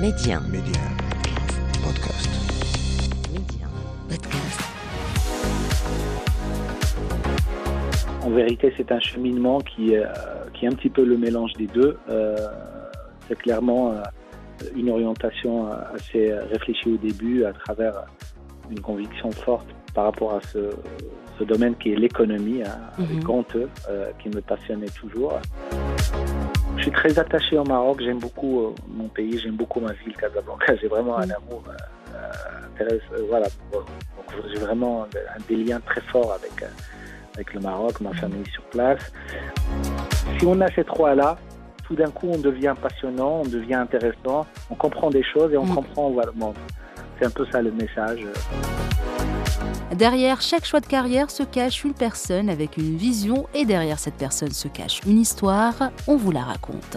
Média. Média. Podcast. Média. Podcast. En vérité, c'est un cheminement qui, euh, qui est un petit peu le mélange des deux. Euh, c'est clairement euh, une orientation assez réfléchie au début à travers une conviction forte par rapport à ce, ce domaine qui est l'économie, hein, avec grand E, euh, qui me passionnait toujours. Je suis très attaché au Maroc, j'aime beaucoup euh, mon pays, j'aime beaucoup ma ville, Casablanca, j'ai vraiment un amour euh, euh, voilà. J'ai vraiment des liens très forts avec, avec le Maroc, ma famille sur place. Si on a ces trois-là, tout d'un coup on devient passionnant, on devient intéressant, on comprend des choses et on Mm. comprend va le monde. C'est un peu ça le message. Derrière chaque choix de carrière se cache une personne avec une vision et derrière cette personne se cache une histoire. On vous la raconte.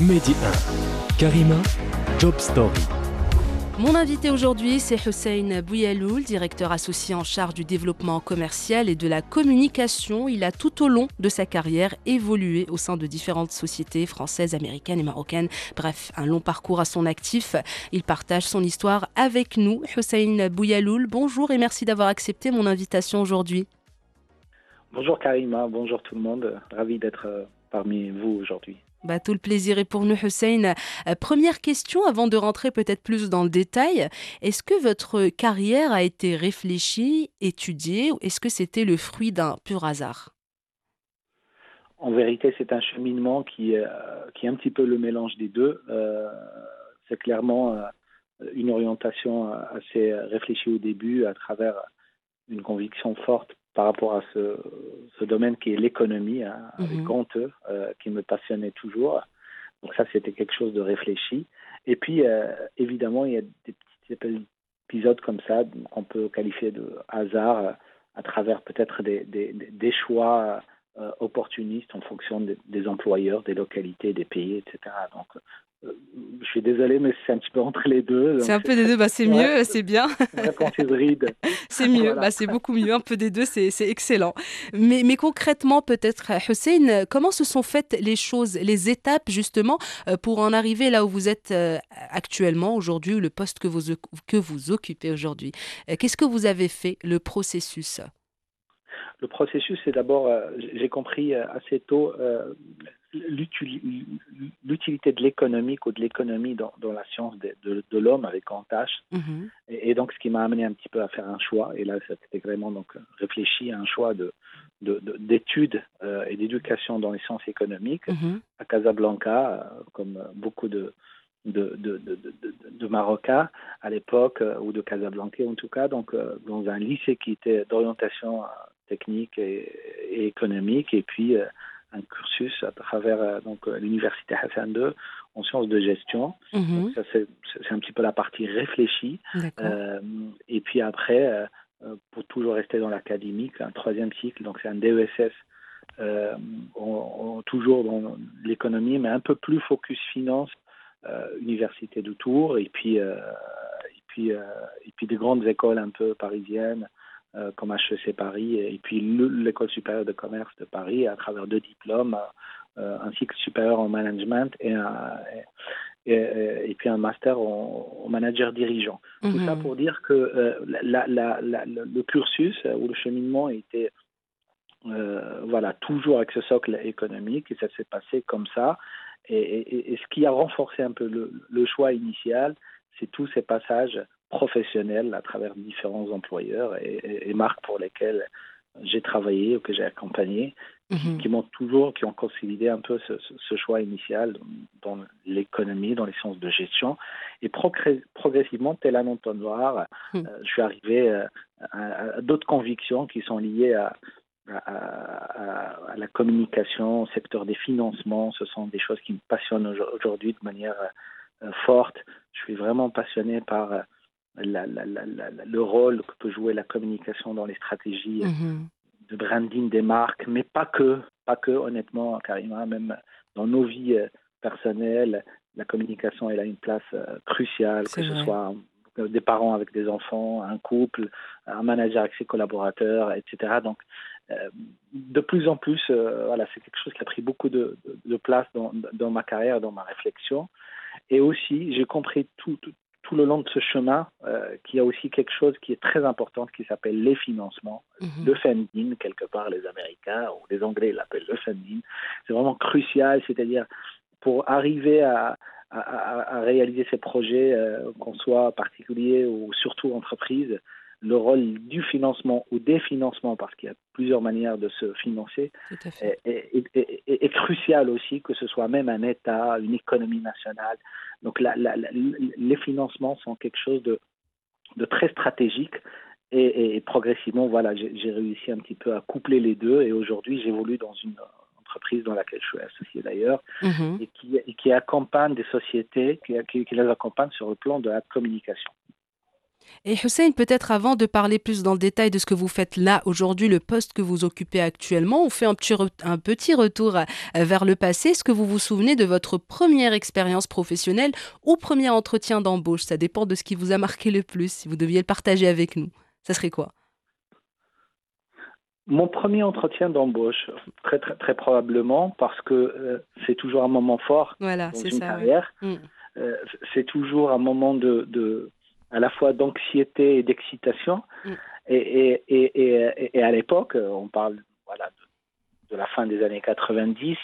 Mehdi 1. Karima, Job Story. Mon invité aujourd'hui, c'est Hussein Bouyaloul, directeur associé en charge du développement commercial et de la communication. Il a tout au long de sa carrière évolué au sein de différentes sociétés françaises, américaines et marocaines. Bref, un long parcours à son actif. Il partage son histoire avec nous. Hussein Bouyaloul, bonjour et merci d'avoir accepté mon invitation aujourd'hui. Bonjour Karima, bonjour tout le monde, ravi d'être euh, parmi vous aujourd'hui. Bah, tout le plaisir est pour nous, Hussein. Euh, première question, avant de rentrer peut-être plus dans le détail. Est-ce que votre carrière a été réfléchie, étudiée, ou est-ce que c'était le fruit d'un pur hasard? En vérité, c'est un cheminement qui, euh, qui est un petit peu le mélange des deux. Euh, c'est clairement une orientation assez réfléchie au début à travers une conviction forte par rapport à ce, ce domaine qui est l'économie, hein, euh, qui me passionnait toujours. Donc ça, c'était quelque chose de réfléchi. Et puis, euh, évidemment, il y a des petits épisodes comme ça qu'on peut qualifier de hasard euh, à travers peut-être des, des, des choix opportunistes en fonction des, des employeurs, des localités, des pays, etc. Donc, je suis désolé, mais c'est un petit peu entre les deux. C'est un peu des deux, bah, c'est Ouais. mieux, c'est bien, une réponse hybride. c'est mieux, Voilà. bah, c'est beaucoup mieux, un peu des deux, c'est excellent. Mais, mais concrètement, peut-être, Hussein, comment se sont faites les choses, les étapes justement, euh, pour en arriver là où vous êtes euh, actuellement, aujourd'hui, ou le poste que vous, que vous occupez aujourd'hui? Euh, Qu'est-ce que vous avez fait, le processus? Le processus, c'est d'abord, euh, j'ai compris euh, assez tôt euh, l'utilité de l'économique ou de l'économie dans, dans la science de, de- de l'homme avec grand H. Mhm. Et, et donc, ce qui m'a amené un petit peu à faire un choix. Et là, c'était vraiment donc réfléchi à un choix de de- de- d'études euh, et d'éducation dans les sciences économiques Mhm. à Casablanca, euh, comme beaucoup de, de, de, de, Marocains à l'époque, euh, ou de Casablanca en tout cas, donc euh, dans un lycée qui était d'orientation technique et, et économique, et puis euh, un cursus à travers euh, donc euh, l'université Hassan II en sciences de gestion. Mhm. C'est c'est un petit peu la partie réfléchie. Euh, et puis après, euh, pour toujours rester dans l'académique, un troisième cycle, donc c'est un DESS, euh, on- on- toujours dans l'économie, mais un peu plus focus finance, université de Tours, et puis, et, puis, et puis des grandes écoles un peu parisiennes, comme HEC Paris, et puis le- l'école supérieure de commerce de Paris, à travers deux diplômes, euh, un cycle supérieur en management et, un, et, et- et puis un master en, en manager dirigeant. Tout ça Mhm. pour dire que euh, la, la, la, le cursus euh, ou le cheminement était euh, voilà, toujours avec ce socle économique et ça s'est passé comme ça. Et, ce qui a renforcé un peu le, le choix initial, c'est tous ces passages professionnels à travers différents employeurs et, et- et marques pour lesquelles j'ai travaillé ou que j'ai accompagné, qui, Mhm. qui m'ont toujours, qui ont consolidé un peu ce, choix initial dans l'économie, dans les sciences de gestion. Et progr- progressivement, tel un entonnoir, Hmm. euh, je suis arrivé euh, à, à d'autres convictions qui sont liées à, à, à- à la communication, au secteur des financements. Ce sont des choses qui me passionnent aujourd- aujourd'hui de manière euh, forte. Je suis vraiment passionné par la- la- la- le rôle que peut jouer la communication dans les stratégies Mhm. de branding des marques, mais pas que, pas que honnêtement, Karima, même dans nos vies euh, personnelles, la communication elle a une place euh, cruciale, que ce soit des parents avec des enfants, un couple, un manager avec ses collaborateurs, etc. Donc, euh, de plus en plus, euh, voilà, c'est quelque chose qui a pris beaucoup de, de- de place dans, dans ma carrière, dans ma réflexion. Et aussi, j'ai compris tout, tout, tout, le long de ce chemin euh, qu'il y a aussi quelque chose qui est très important qui s'appelle les financements, Mhm. le funding, quelque part les Américains ou les Anglais l'appellent le funding. C'est vraiment crucial, c'est-à-dire pour arriver à, à, à, à réaliser ces projets, euh, qu'on soit particulier ou surtout entreprise, le rôle du financement ou des financements, parce qu'il y a plusieurs manières de se financer, est, est- est- est- est crucial aussi, que ce soit même un État, une économie nationale. Donc la- la- la- les financements sont quelque chose de, de très stratégique. Et, et- et progressivement, voilà, j'ai réussi un petit peu à coupler les deux. Et aujourd'hui, j'évolue dans une entreprise dans laquelle je suis associé d'ailleurs, Mhm. et qui, et qui accompagne des sociétés, qui, qui- qui les accompagne sur le plan de la communication. Et Hussein, peut-être avant de parler plus dans le détail de ce que vous faites là aujourd'hui, le poste que vous occupez actuellement, on fait un petit, un petit retour euh, vers le passé. Est-ce que vous vous souvenez de votre première expérience professionnelle ou premier entretien d'embauche? Ça dépend de ce qui vous a marqué le plus. Si vous deviez le partager avec nous, ça serait quoi? Mon premier entretien d'embauche, très, très, très probablement, parce que euh, c'est toujours un moment fort Voilà, dans c'est une ça. carrière. Mm. Euh, c'est toujours un moment de, de à la fois d'anxiété et d'excitation. Mm. Et, et, et, et, et à l'époque, on parle voilà, de, de la fin des années 90,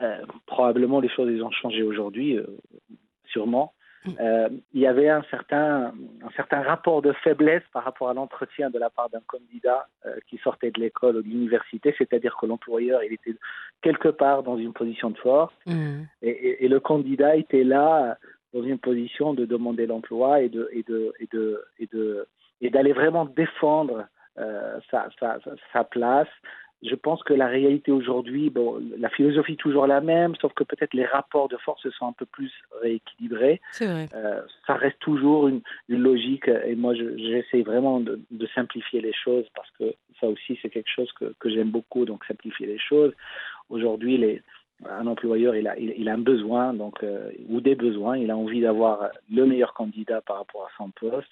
euh, probablement les choses ont changé aujourd'hui, euh, sûrement. Mm. Euh, il y avait un certain, un certain rapport de faiblesse par rapport à l'entretien de la part d'un candidat qui sortait de l'école ou de l'université, c'est-à-dire que l'employeur il était quelque part dans une position de force Mm. et, le candidat était là dans une position de demander l'emploi et de et de et de et de et d'aller vraiment défendre euh, sa, sa, sa- place. Je pense que la réalité aujourd'hui, bon, la philosophie est toujours la même, sauf que peut-être les rapports de force sont un peu plus rééquilibrés. C'est vrai. Euh, ça reste toujours une, une logique et moi je- j'essaie vraiment de, de simplifier les choses parce que ça aussi c'est quelque chose que, que j'aime beaucoup donc simplifier les choses aujourd'hui les un employeur il a il, il a un besoin donc euh, ou des besoins il a envie d'avoir le meilleur candidat par rapport à son poste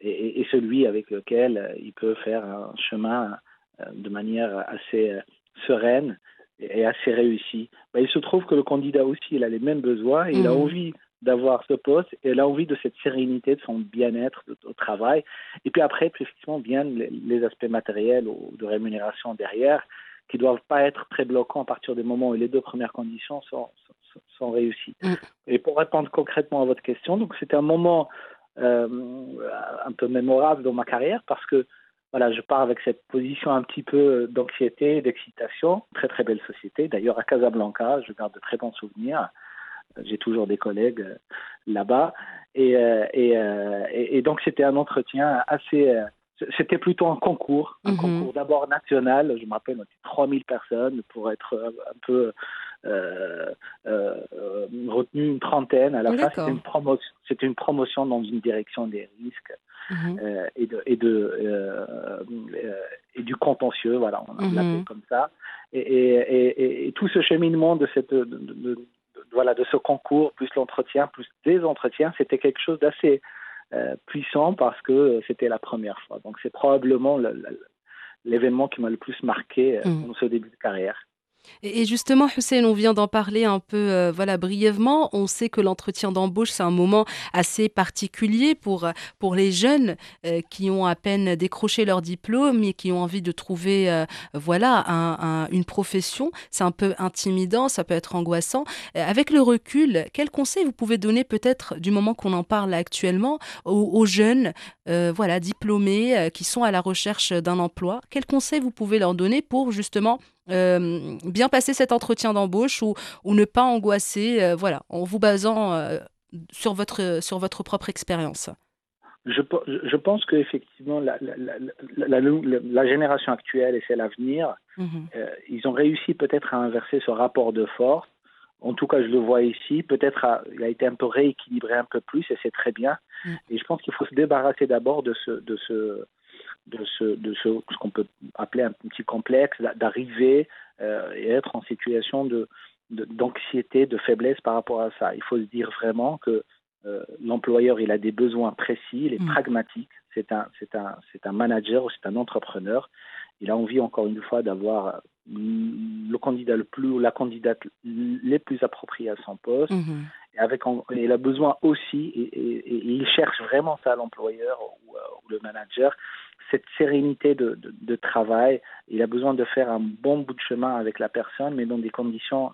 et, et- et celui avec lequel euh, il peut faire un chemin euh, de manière assez euh, sereine et et assez réussie. Ben, il se trouve que le candidat aussi il a les mêmes besoins et il a Mhm. envie d'avoir ce poste et elle a envie de cette sérénité, de son bien-être au travail. Et puis après, effectivement, bien les, les aspects matériels ou de rémunération derrière qui doivent pas être très bloquants à partir du moment où les deux premières conditions sont, sont, sont réussies. Mm. Et pour répondre concrètement à votre question, donc c'était un moment euh, un peu mémorable dans ma carrière parce que voilà, je pars avec cette position un petit peu d'anxiété, d'excitation. Très très belle société. D'ailleurs à Casablanca, je garde de très bons souvenirs. J'ai toujours des collègues euh, là-bas. Et, euh, et, et, et donc c'était un entretien assez. Euh, c'était plutôt un concours, un Mhm. concours d'abord national. Je me rappelle, on était 3000 personnes pour être un, un peu euh, euh, euh, retenu une trentaine. À la fin, D'accord. c'était une, promotion, c'était une promotion dans une direction des risques Mhm. euh, et, de, et, de, euh, euh, et du contentieux, voilà, on Mhm. l'appelle comme ça. Et, et, et, tout ce cheminement de, cette, de, de- voilà, de ce concours, plus l'entretien, plus des entretiens, c'était quelque chose d'assez euh, puissant parce que c'était la première fois. Donc c'est probablement le- le- l'événement qui m'a le plus marqué euh, Mhm. dans ce début de carrière. Et justement, Hussein, on vient d'en parler un peu euh, voilà, brièvement. On sait que l'entretien d'embauche, c'est un moment assez particulier pour, euh, pour les jeunes euh, qui ont à peine décroché leur diplôme et qui ont envie de trouver voilà, un- un- une profession. C'est un peu intimidant, ça peut être angoissant. Avec le recul, quels conseils vous pouvez donner peut-être du moment qu'on en parle actuellement aux, aux jeunes voilà, diplômés qui sont à la recherche d'un emploi? Quels conseils vous pouvez leur donner pour justement euh, bien passer cet entretien d'embauche ou, ou ne pas angoisser, euh, voilà, en vous basant euh, sur, votre, sur votre propre expérience Je, pe- je pense qu'effectivement, la, la, la, génération actuelle et celle à venir, Mhm. ils ont réussi peut-être à inverser ce rapport de force. En tout cas, je le vois ici. Peut-être a- il a été un peu rééquilibré un peu plus et c'est très bien. Mm. Et je pense qu'il faut se débarrasser d'abord de ce, de ce, de ce, de ce, ce qu'on peut appeler un petit complexe, d'a- d'arriver euh, et être en situation de, d'anxiété, de faiblesse par rapport à ça. Il faut se dire vraiment que euh, l'employeur, il a des besoins précis, il est Mm. pragmatique. C'est un, c'est un, c'est un manager ou c'est un entrepreneur. Il a envie, encore une fois, d'avoir mm, le candidat le plus, ou la candidate les plus appropriée à son poste. Mhm. Et avec, il a besoin aussi, et, il cherche vraiment ça, l'employeur ou, ou, le manager, cette sérénité de, de, travail. Il a besoin de faire un bon bout de chemin avec la personne, mais dans des conditions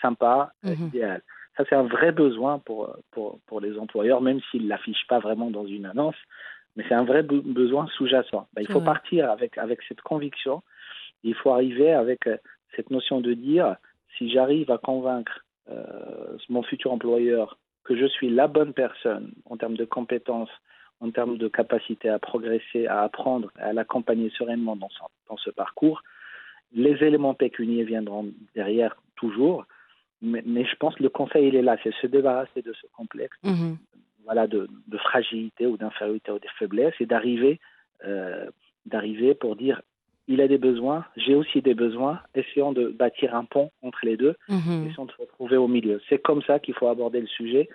sympas, mhm. idéales. Ça, c'est un vrai besoin pour, pour, pour les employeurs, même s'ils ne l'affichent pas vraiment dans une annonce, mais c'est un vrai besoin sous-jacent. Ben, il faut partir avec, avec cette conviction, il faut arriver avec euh, cette notion de dire, si j'arrive à convaincre euh, mon futur employeur que je suis la bonne personne en termes de compétences, en termes de capacité à progresser, à apprendre, à l'accompagner sereinement dans, dans ce parcours, les éléments pécuniers viendront derrière toujours, mais, je pense que le conseil, il est là, c'est se débarrasser de ce complexe, mhm. voilà, de, fragilité ou d'infériorité ou de faiblesse, et d'arriver, euh, d'arriver pour dire, il a des besoins, j'ai aussi des besoins, essayons de bâtir un pont entre les deux, mhm. essayons de se retrouver au milieu. C'est comme ça qu'il faut aborder le sujet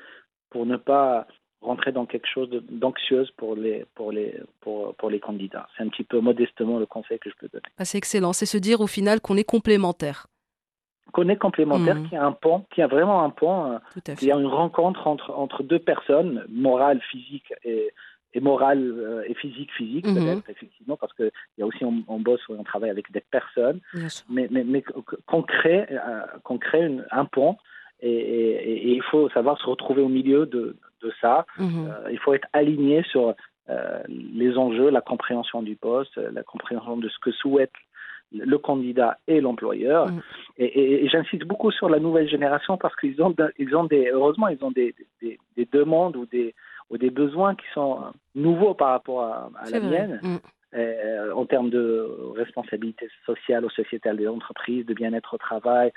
pour ne pas rentrer dans quelque chose d'anxieuse pour les, pour, les, pour, pour les candidats. C'est un petit peu modestement le conseil que je peux donner. Ah, c'est excellent, c'est se dire au final qu'on est complémentaires qu'on est complémentaire, mmh. qui a un pont, qui a vraiment un pont, euh, qui a une rencontre entre, entre deux personnes, morale, physique et, et morale euh, et physique, physique mmh. peut-être, effectivement, parce qu'il y a aussi, on, on, bosse, on travaille avec des personnes, mais, mais, mais qu'on crée, euh, crée un pont et, et, il faut savoir se retrouver au milieu de, de ça. Mmh. il faut être aligné sur les enjeux, la compréhension du poste, la compréhension de ce que souhaite le candidat et l'employeur. Mm. Et, j'insiste beaucoup sur la nouvelle génération parce qu'ils ont, ils ont des, heureusement, ils ont des, des, demandes ou des, ou des besoins qui sont nouveaux par rapport à, la mienne. Mm. Euh, en termes de responsabilité sociale ou sociétale des entreprises, de bien-être au travail.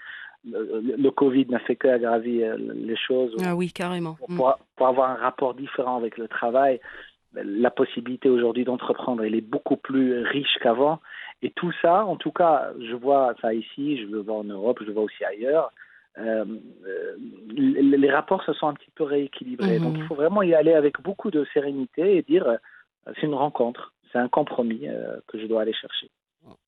Le, Covid n'a fait qu'aggraver euh, les choses. Ah oui, carrément. Pour, pour, avoir un rapport différent avec le travail, la possibilité aujourd'hui d'entreprendre, elle est beaucoup plus riche qu'avant. Et tout ça, en tout cas, je vois ça ici, je le vois en Europe, je le vois aussi ailleurs. Euh, euh, les rapports se sont un petit peu rééquilibrés. Donc, il mhm. faut vraiment y aller avec beaucoup de sérénité et dire c'est une rencontre, c'est un compromis que je dois aller chercher.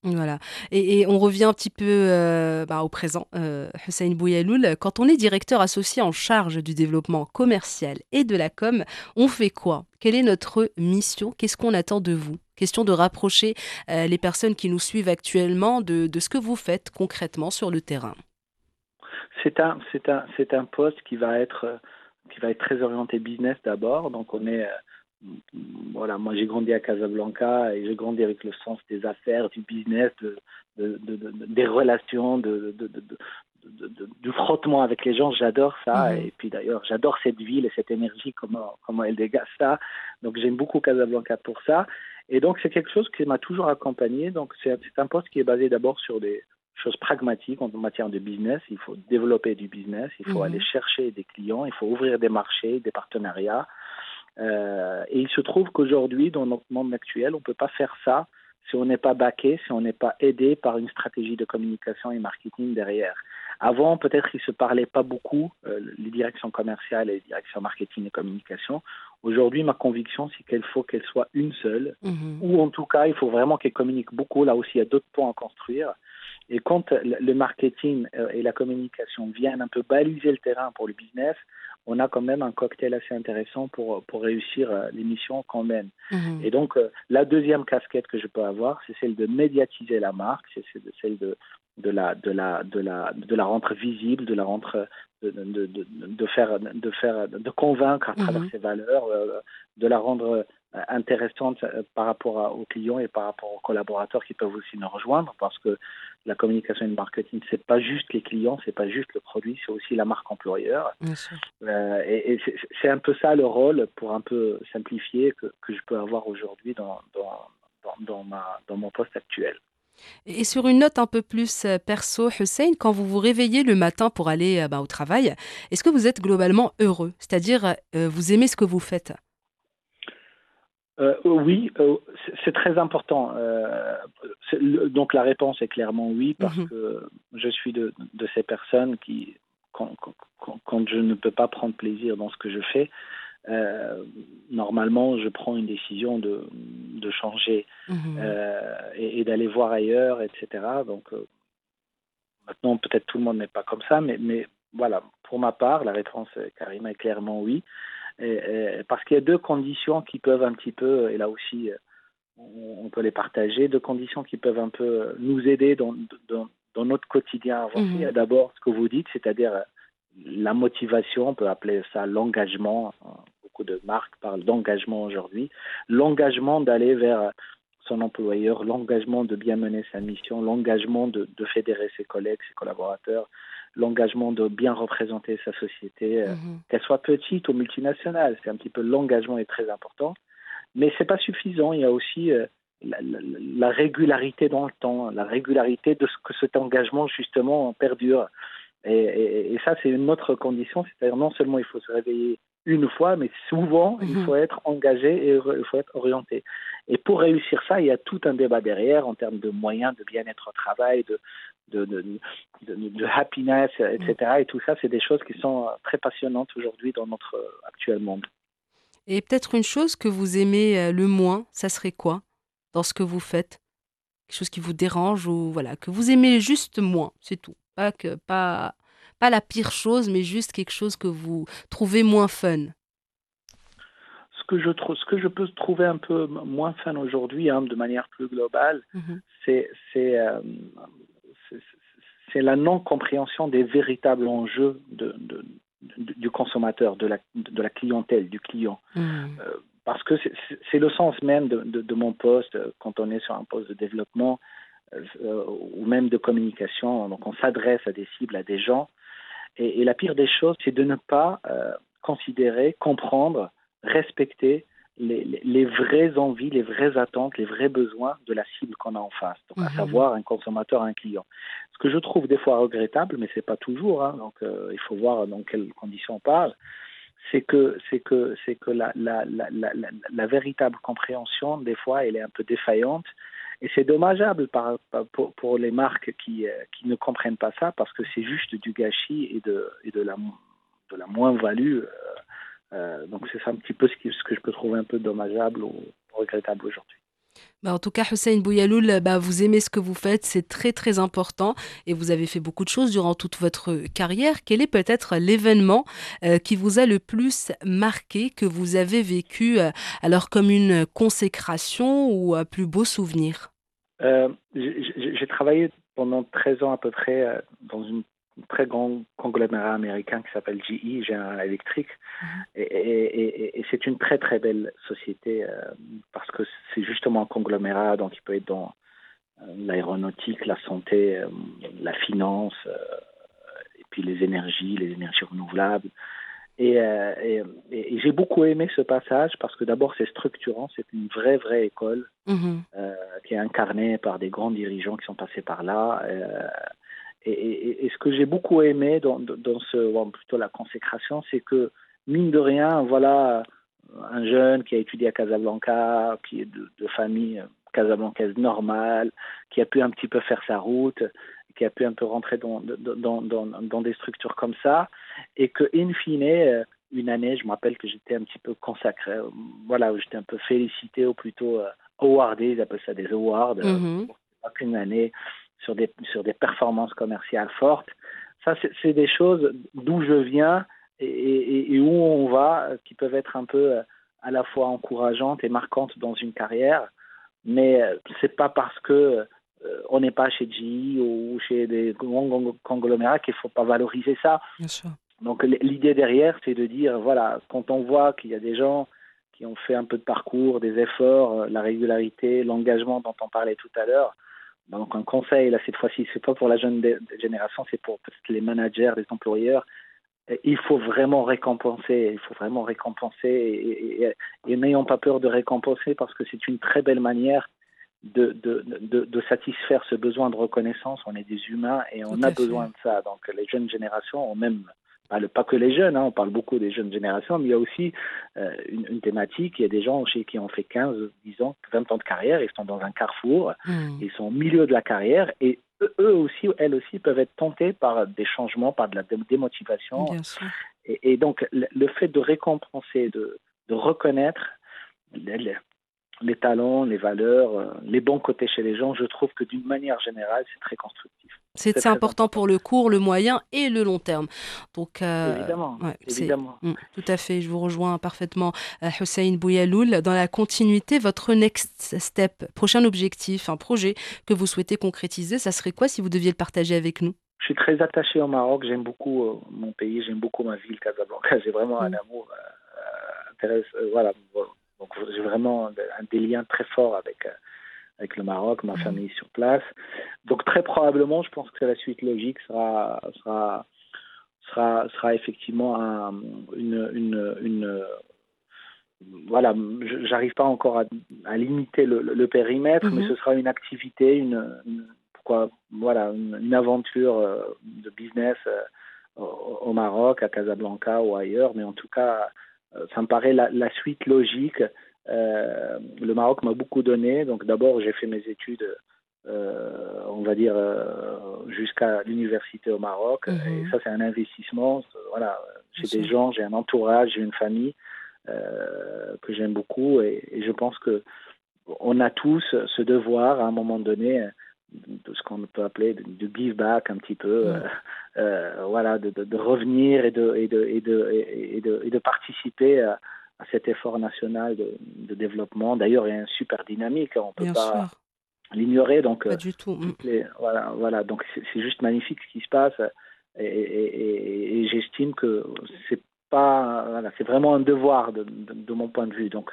Voilà. Et, on revient un petit peu euh, bah, au présent. Euh, Hussein Bouyaloul, quand on est directeur associé en charge du développement commercial et de la com, on fait quoi? Quelle est notre mission? Qu'est-ce qu'on attend de vous? Question de rapprocher euh, les personnes qui nous suivent actuellement de, ce que vous faites concrètement sur le terrain. C'est un, poste qui va être, qui va être très orienté business d'abord. Donc on est voilà, moi j'ai grandi à Casablanca et j'ai grandi avec le sens des affaires, du business, de, des relations, de, du frottement avec les gens. J'adore ça. Mhm. Et puis d'ailleurs, j'adore cette ville et cette énergie, comment, comment elle dégage ça. Donc j'aime beaucoup Casablanca pour ça. Et donc c'est quelque chose qui m'a toujours accompagné. Donc c'est un poste qui est basé d'abord sur des choses pragmatiques en matière de business. Il faut développer du business, il faut mhm. aller chercher des clients, il faut ouvrir des marchés, des partenariats. Euh, et il se trouve qu'aujourd'hui, dans notre monde actuel, on ne peut pas faire ça si on n'est pas baqué, si on n'est pas aidé par une stratégie de communication et marketing derrière. Avant, peut-être qu'ils ne se parlaient pas beaucoup, euh, les directions commerciales et les directions marketing et communication. Aujourd'hui, ma conviction, c'est qu'il faut qu'elle soit une seule, mhm. ou en tout cas, il faut vraiment qu'elle communique beaucoup. Là aussi, il y a d'autres points à construire. Et quand le marketing euh, et la communication viennent un peu baliser le terrain pour le business, on a quand même un cocktail assez intéressant pour, pour réussir euh, l'émission qu'on mène. Mhm. Et donc, euh, la deuxième casquette que je peux avoir, c'est celle de médiatiser la marque, c'est celle de, de, la, de, la, de, la, de la rendre visible, de la rendre de, de, de, faire, de, faire, de convaincre à travers mhm. ses valeurs, de la rendre intéressante par rapport aux clients et par rapport aux collaborateurs qui peuvent aussi nous rejoindre parce que la communication et le marketing, c'est pas juste les clients, c'est pas juste le produit, c'est aussi la marque employeur. Euh, et, c'est un peu ça le rôle, pour un peu simplifier, que, que je peux avoir aujourd'hui dans, dans, dans, ma, dans mon poste actuel. Et sur une note un peu plus euh, perso, Hussein, quand vous vous réveillez le matin pour aller euh, bah, au travail, est-ce que vous êtes globalement heureux? C'est-à-dire, vous aimez ce que vous faites? Euh, oui, euh, c'est très important. Euh, donc la réponse est clairement oui, parce mhm. que je suis de, de, ces personnes qui, quand, quand, quand, je ne peux pas prendre plaisir dans ce que je fais, normalement je prends une décision de, de changer mhm. et, et d'aller voir ailleurs, etc. Donc maintenant peut-être tout le monde n'est pas comme ça, mais, mais voilà, pour ma part, la réponse, Karima, est clairement oui. Parce qu'il y a deux conditions qui peuvent un petit peu, et là aussi, on peut les partager, deux conditions qui peuvent un peu nous aider dans, dans, notre quotidien avancé. Il y a d'abord ce que vous dites, c'est-à-dire la motivation, on peut appeler ça l'engagement. Beaucoup de marques parlent d'engagement aujourd'hui. L'engagement d'aller vers son employeur, l'engagement de bien mener sa mission, l'engagement de, fédérer ses collègues, ses collaborateurs, l'engagement de bien représenter sa société, euh, mhm. qu'elle soit petite ou multinationale. C'est un petit peu l'engagement est très important, mais c'est pas suffisant. Il y a aussi euh, la, régularité dans le temps, la régularité de ce que cet engagement justement perdure. Et, ça, c'est une autre condition, c'est-à-dire non seulement il faut se réveiller une fois, mais souvent, il mhm. faut être engagé et il faut être orienté. Et pour réussir ça, il y a tout un débat derrière en termes de moyens de bien-être au travail, de, de, de, de, happiness, etc. Et tout ça, c'est des choses qui sont très passionnantes aujourd'hui dans notre actuel monde. Et peut-être une chose que vous aimez euh, le moins, ça serait quoi dans ce que vous faites? Quelque chose qui vous dérange ou voilà, que vous aimez juste moins, c'est tout. Pas que pas pas la pire chose, mais juste quelque chose que vous trouvez moins fun. Ce que je trouve, ce que je peux trouver un peu moins fun aujourd'hui, hein, de manière plus globale, mhm. c'est euh, c'est la non-compréhension des véritables enjeux de, du consommateur, de la, de la clientèle, du client. Mhm. Euh, parce que c'est le sens même de, mon poste quand on est sur un poste de développement euh, ou même de communication. Donc on s'adresse à des cibles, à des gens et, la pire des choses, c'est de ne pas euh, considérer, comprendre, respecter les, les, vraies envies, les vraies attentes, les vrais besoins de la cible qu'on a en face, donc à mhm. savoir un consommateur, un client. Ce que je trouve des fois regrettable, mais c'est pas toujours, hein, donc euh, il faut voir dans quelles conditions on parle, c'est que c'est que c'est que la, la, la, la, véritable compréhension des fois elle est un peu défaillante et c'est dommageable par, pour, pour, les marques qui, euh, qui, ne comprennent pas ça parce que c'est juste du gâchis et de, et de la, de la moins-value. Euh, donc c'est ça un petit peu ce, ce, que je peux trouver un peu dommageable ou regrettable aujourd'hui. Bah en tout cas, Hussein Bouyaloul, bah vous aimez ce que vous faites, c'est très très important et vous avez fait beaucoup de choses durant toute votre carrière. Quel est peut-être l'événement qui vous a le plus marqué, que vous avez vécu alors comme une consécration ou un plus beau souvenir? Euh, J'ai travaillé pendant 13 ans à peu près dans une très grand conglomérat américain qui s'appelle GE, General Electric. Mhm. Et, et, c'est une très très belle société euh, parce que c'est justement un conglomérat, donc il peut être dans euh, l'aéronautique, la santé, euh, la finance, et puis les énergies, les énergies renouvelables. Et, j'ai beaucoup aimé ce passage parce que d'abord c'est structurant, c'est une vraie vraie école mhm. qui est incarnée par des grands dirigeants qui sont passés par là. Et, ce que j'ai beaucoup aimé dans, dans ce, plutôt la consécration, c'est que mine de rien, voilà, un jeune qui a étudié à Casablanca, qui est de, famille casablancaise normale, qui a pu un petit peu faire sa route, qui a pu un peu rentrer dans, dans, dans, dans des structures comme ça, et que, in fine, une année, je me rappelle que j'étais un petit peu consacré, voilà, j'étais un peu félicité, ou plutôt euh, awardé, ils appellent ça des awards, mm une année sur des, sur des performances commerciales fortes. Ça, c'est des choses d'où je viens et, et, où on va qui peuvent être un peu euh, à la fois encourageantes et marquantes dans une carrière. Mais euh, c'est pas parce que euh, on n'est pas chez GE ou chez des grands conglomérats qu'il faut pas valoriser ça. Donc l'idée derrière, c'est de dire voilà, quand on voit qu'il y a des gens qui ont fait un peu de parcours, des efforts, la régularité, l'engagement dont on parlait tout à l'heure, donc un conseil, là cette fois-ci, c'est pas pour la jeune génération, c'est pour les managers, les employeurs. Il faut vraiment récompenser, il faut vraiment récompenser et, et, n'ayons pas peur de récompenser parce que c'est une très belle manière de, de, de, de, satisfaire ce besoin de reconnaissance. On est des humains et on a besoin de ça. Donc les jeunes générations ont même pas que les jeunes, hein, on parle beaucoup des jeunes générations, mais il y a aussi euh, une, thématique, il y a des gens chez qui ont fait 15, 10 ans, 20 ans de carrière, ils sont dans un carrefour, hmm. ils sont au milieu de la carrière, et eux aussi, elles aussi, peuvent être tentés par des changements, par de la démotivation. Et, donc, le, fait de récompenser, de, de reconnaître les talents, les valeurs, euh, les bons côtés chez les gens, je trouve que d'une manière générale, c'est très constructif. C'est important pour le court, le moyen et le long terme. Donc, euh, évidemment, évidemment. Mm, tout à fait, je vous rejoins parfaitement, euh, Hussein Bouyaloul. Dans la continuité, votre next step, prochain objectif, un projet que vous souhaitez concrétiser, ça serait quoi si vous deviez le partager avec nous? Je suis très attaché au Maroc, j'aime beaucoup mon pays, j'aime beaucoup ma ville, Casablanca, j'ai vraiment un mm. amour intéressant. voilà, donc j'ai vraiment des liens très forts avec, euh, avec le Maroc, ma mhm. famille sur place. Donc très probablement, je pense que la suite logique sera, sera, sera, sera effectivement une, une, une voilà, j'arrive pas encore à, limiter le, périmètre, mais mhm. ce sera une activité, une, pourquoi, voilà, une, aventure euh, de business euh, au, Maroc, à Casablanca ou ailleurs, mais en tout cas ça me paraît la, suite logique. Euh, le Maroc m'a beaucoup donné. Donc d'abord, j'ai fait mes études, euh, on va dire, jusqu'à l'université au Maroc. Mhm. Et ça, c'est un investissement. Voilà, j'ai des gens, j'ai un entourage, j'ai une famille que j'aime beaucoup. Et, je pense que on a tous ce devoir, à un moment donné, de ce qu'on peut appeler de, give back un petit peu, euh, euh, voilà, de, de, revenir et de, et de, et de, et de, et de participer à, cet effort national de, développement. D'ailleurs, il y a un super dynamique, on ne peut pas l'ignorer. Donc, pas du tout. Mm. voilà, voilà, donc c'est juste magnifique ce qui se passe. Et, j'estime que c'est pas, voilà, c'est vraiment un devoir de, de, mon point de vue. Donc,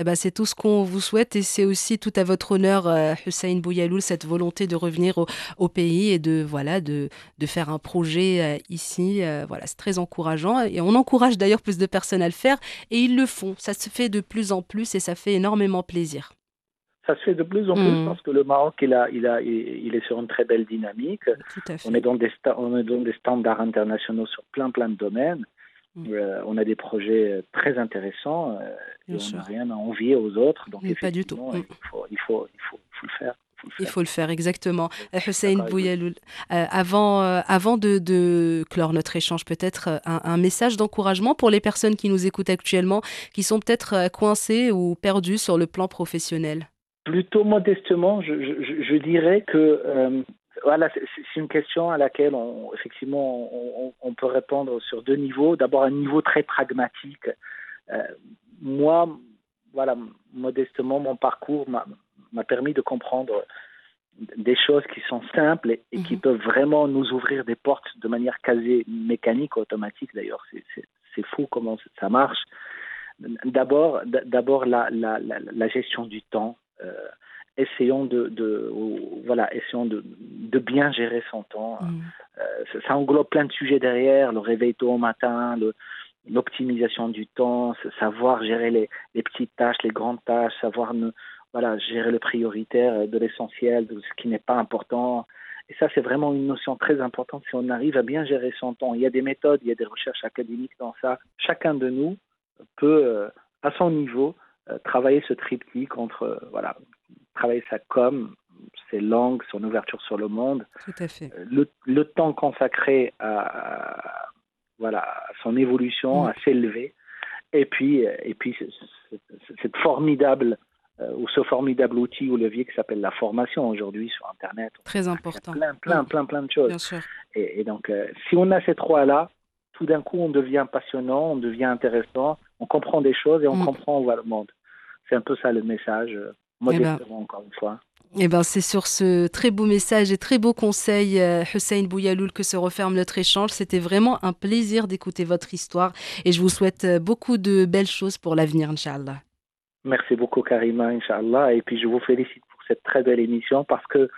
eh ben, c'est tout ce qu'on vous souhaite et c'est aussi tout à votre honneur, euh, Hussein Bouyaloul, cette volonté de revenir au, pays et de, voilà, de, de faire un projet euh, ici. Euh, voilà, c'est très encourageant et on encourage d'ailleurs plus de personnes à le faire et ils le font. Ça se fait de plus en plus et ça fait énormément plaisir. Ça se fait de plus en plus mmh. parce que le Maroc, il, a, il, a, il est sur une très belle dynamique. On, est dans des on est dans des standards internationaux sur plein, plein de domaines. Mm. Euh, on a des projets très intéressants euh, et on n'a rien à envier aux autres. Donc, pas du tout. Mm. Il, faut, il, faut, le faire. Il faut le faire, exactement. Hussein Bouyaloul, euh, avant, avant de, clore notre échange, peut-être un, message d'encouragement pour les personnes qui nous écoutent actuellement, qui sont peut-être coincées ou perdues sur le plan professionnel? Plutôt modestement, je, dirais que voilà, c'est une question à laquelle on, effectivement on, peut répondre sur deux niveaux. D'abord un niveau très pragmatique. Euh, moi, voilà, modestement, mon parcours m'a permis de comprendre des choses qui sont simples et, qui mhm. peuvent vraiment nous ouvrir des portes de manière quasi mécanique, automatique d'ailleurs. C'est fou comment ça marche. D'abord, d'abord la, la, la, gestion du temps. Euh, essayons de, de voilà, essayons de, de, bien gérer son temps. Mm. Euh, ça, englobe plein de sujets derrière, le réveil tôt au matin, l'optimisation du temps, savoir gérer les, les, petites tâches, les grandes tâches, savoir ne, voilà, gérer le prioritaire de l'essentiel, de ce qui n'est pas important. Et ça, c'est vraiment une notion très importante si on arrive à bien gérer son temps. Il y a des méthodes, il y a des recherches académiques dans ça. Chacun de nous peut, euh, à son niveau, euh, travailler ce triptyque entre voilà, travailler sa com, ses langues, son ouverture sur le monde. Tout à fait. Euh, le, temps consacré à, voilà, son évolution, mm. à s'élever. Et puis, et puis cette formidable euh, ou ce formidable outil ou levier qui s'appelle la formation aujourd'hui sur Internet. Très important. Plein, plein, plein, plein de choses. Bien sûr. Et, donc, euh, si on a ces trois-là, tout d'un coup, on devient passionnant, on devient intéressant, on comprend des choses et on mm. comprend où va le monde. C'est un peu ça le message modestement, eh ben, encore une fois. Eh ben, c'est sur ce très beau message et très beau conseil, euh, Hussein Bouyaloul, que se referme notre échange. C'était vraiment un plaisir d'écouter votre histoire et je vous souhaite euh, beaucoup de belles choses pour l'avenir, Inch'Allah. Merci beaucoup, Karima, Inch'Allah. Et puis, je vous félicite pour cette très belle émission parce que,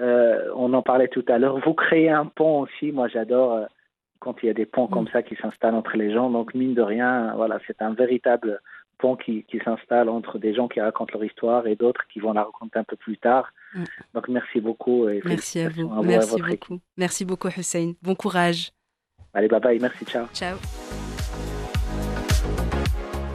euh, on en parlait tout à l'heure, vous créez un pont aussi. Moi, j'adore quand il y a des ponts comme mm. ça qui s'installent entre les gens. Donc, mine de rien, voilà, c'est un véritable pont qui, qui s'installe entre des gens qui racontent leur histoire et d'autres qui vont la raconter un peu plus tard. Mm. Donc merci beaucoup. Et merci à vous. merci beaucoup. Merci beaucoup Hussein. Bon courage. Allez, bye bye. Merci. Ciao. Ciao.